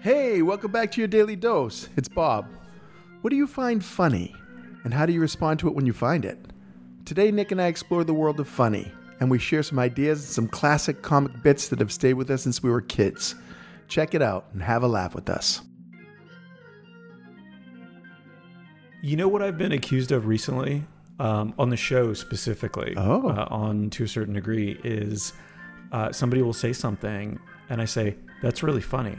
Hey, welcome back to your daily dose. It's Bob. What do you find funny? And how do you respond to it when you find it? Today, Nick and I explore the world of funny, and we share some ideas and some classic comic bits that have stayed with us since we were kids. Check it out and have a laugh with us. You know what I've been accused of recently, um, on the show specifically, Oh. uh, on to a certain degree, is uh, somebody will say something, and I say, "That's really funny."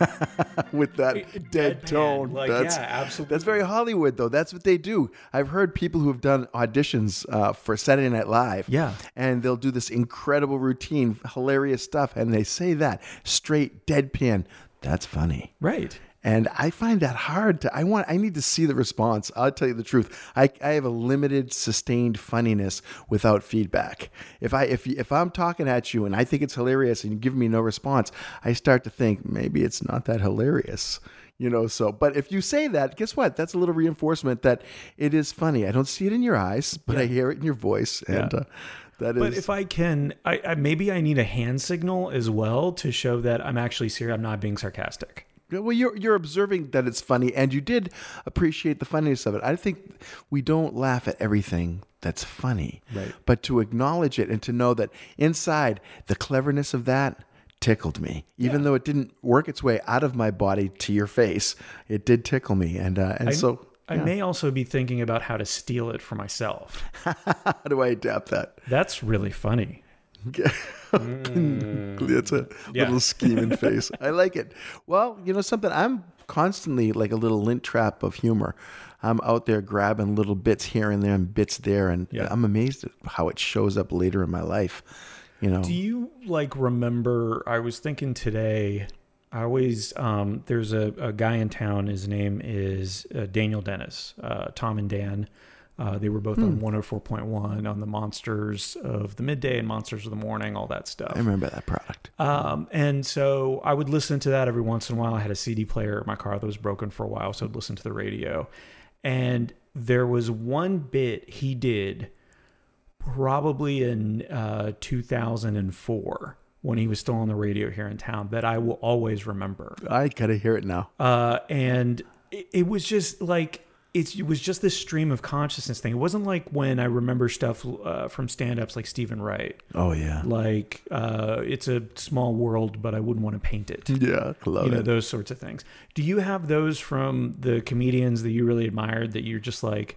with that It- dead deadpan, tone. like, that's, yeah, absolutely. That's very Hollywood, though. That's what they do. I've heard people who have done auditions uh, for Saturday Night Live. Yeah. And they'll do this incredible routine, hilarious stuff, and they say that straight deadpan. That's funny. Right. And I find that hard to. I want. I need to see the response. I'll tell you the truth. I, I have a limited, sustained funniness without feedback. If I if if I'm talking at you and I think it's hilarious and you give me no response, I start to think maybe it's not that hilarious. You know. So, but if you say that, guess what? That's a little reinforcement that it is funny. I don't see it in your eyes, but I hear it in your voice, and Yeah. uh, that is. But if I can, I, I maybe I need a hand signal as well to show that I'm actually serious. I'm not being sarcastic. Yeah, Well, you're you're observing that it's funny, and you did appreciate the funniness of it. I think we don't laugh at everything that's funny, Right. But to acknowledge it and to know that inside the cleverness of that tickled me, even though it didn't work its way out of my body to your face, it did tickle me, and uh, and so. I may also be thinking about how to steal it for myself. How do I adapt that? That's really funny. That's a Yeah. little scheming face. I like it. Well, you know something. I'm constantly like a little lint trap of humor. I'm out there grabbing little bits here and there and bits there, and Yeah. I'm amazed at how it shows up later in my life. You know, Do you like remember? I was thinking today. I always um, there's a, a guy in town. His name is uh, Daniel Dennis. Uh, Tom and Dan. Uh, they were both on 104.1 on the Monsters of the Midday and Monsters of the Morning, all that stuff. I remember that product. Um, and so I would listen to that every once in a while. I had a CD player in my car that was broken for a while, so I'd listen to the radio. And there was one bit he did probably in uh, 2004 when he was still on the radio here in town that I will always remember. I gotta hear it now. Uh, and it, it was just like it was just this stream of consciousness thing. It wasn't like when I remember stuff uh, from stand-ups like Steven Wright Oh yeah, like uh, it's a small world, but I wouldn't want to paint it. yeah, love You know those sorts of things. Do you have those from the comedians that you really admired that you're just like,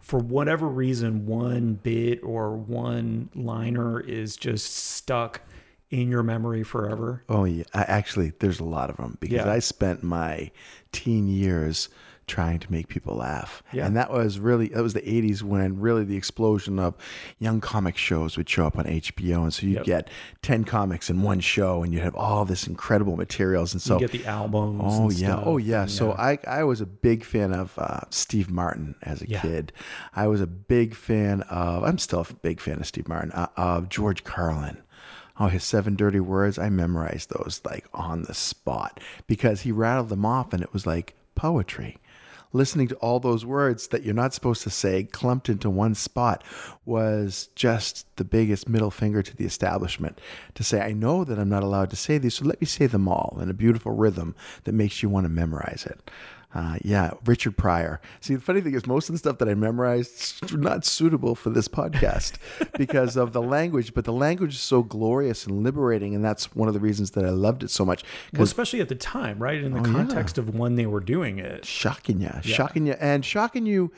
for whatever reason, one bit or one liner is just stuck in your memory forever? Oh yeah, I, actually, there's a lot of them because Yeah. I spent my teen years trying to make people laugh, Yeah. and that was really that was the '80s when really the explosion of young comic shows would show up on HBO, and so you'd Yep. get ten comics in one show, and you'd have all this incredible materials, and so. you get the albums. Oh and yeah, stuff. oh yeah. So I I was a big fan of uh, Steve Martin as a Yeah. kid. I was a big fan of. I'm still a big fan of Steve Martin uh, of George Carlin. Oh, his seven dirty words. I memorized those like on the spot because he rattled them off, and it was like poetry. Listening to all those words that you're not supposed to say clumped into one spot was just the biggest middle finger to the establishment to say, I know that I'm not allowed to say these, so let me say them all in a beautiful rhythm that makes you want to memorize it. Uh, yeah, Richard Pryor. See, the funny thing is, most of the stuff that I memorized not suitable for this podcast because of the language, but the language is so glorious and liberating, and that's one of the reasons that I loved it so much. well, especially at the time, right? In the Oh, yeah. context of when they were doing it. shocking you, shocking you, and shocking you,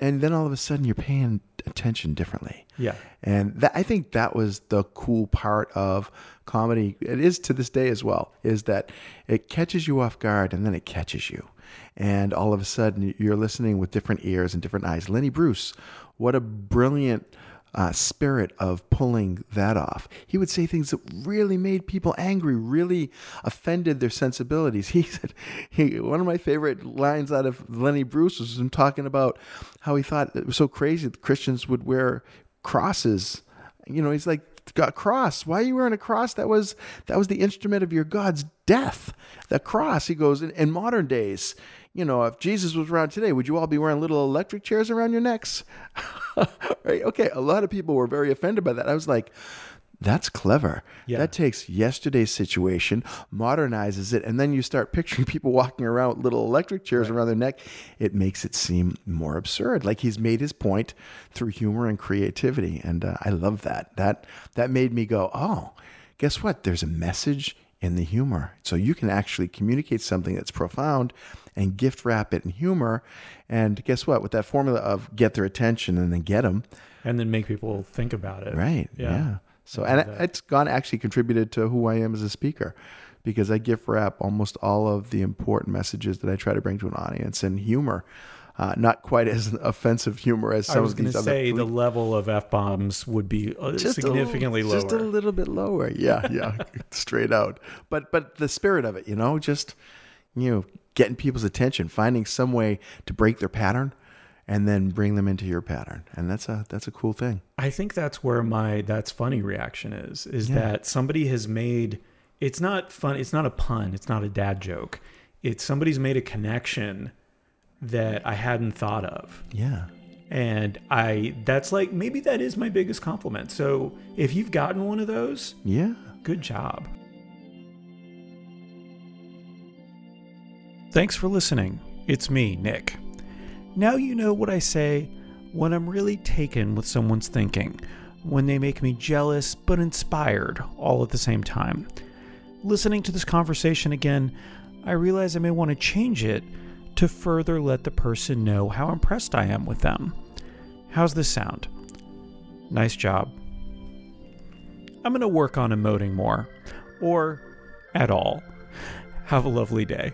and then all of a sudden you're paying attention differently. Yeah. And that, I think that was the cool part of comedy. It is to this day as well, is that it catches you off guard and then it catches you. And all of a sudden you're listening with different ears and different eyes. Lenny Bruce, what a brilliant uh, spirit of pulling that off. He would say things that really made people angry, really offended their sensibilities. He said, he, one of my favorite lines out of Lenny Bruce was him talking about how he thought it was so crazy that Christians would wear crosses. You know, he's like, got cross. Why are you wearing a cross? That was that was the instrument of your God's death. The cross. He goes in, in modern days. You know, if Jesus was around today, would you all be wearing little electric chairs around your necks? right? Okay. A lot of people were very offended by that. I was like, That's clever. Yeah. That takes yesterday's situation, modernizes it, and then you start picturing people walking around with little electric chairs around their neck. It makes it seem more absurd, like he's made his point through humor and creativity. And uh, I love that. That that made me go, oh, guess what? There's a message in the humor. So you can actually communicate something that's profound and gift wrap it in humor. And guess what? With that formula of get their attention and then get them, and then make people think about it. Right. Yeah. Yeah. So, and that. it's gone actually contributed to who I am as a speaker because I gift wrap almost all of the important messages that I try to bring to an audience and humor. Uh, not quite as offensive humor as some of these other. I was going to say the level of f bombs would be uh, just a significantly little, lower. Just a little bit lower. Yeah, yeah, straight out. But but the spirit of it, you know, just you know, getting people's attention, finding some way to break their pattern, and then bring them into your pattern, and that's a that's a cool thing. I think that's where my that's funny reaction is is Yeah. that somebody has made it's not fun it's not a pun it's not a dad joke it's somebody's made a connection that I hadn't thought of Yeah. and I that's like maybe that is my biggest compliment so if you've gotten one of those Yeah. good job Thanks for listening it's me Nick now you know what I say when I'm really taken with someone's thinking, when they make me jealous but inspired all at the same time. Listening to this conversation again, I realize I may want to change it to further let the person know how impressed I am with them. How's this sound? Nice job. I'm going to work on emoting more, or at all. Have a lovely day.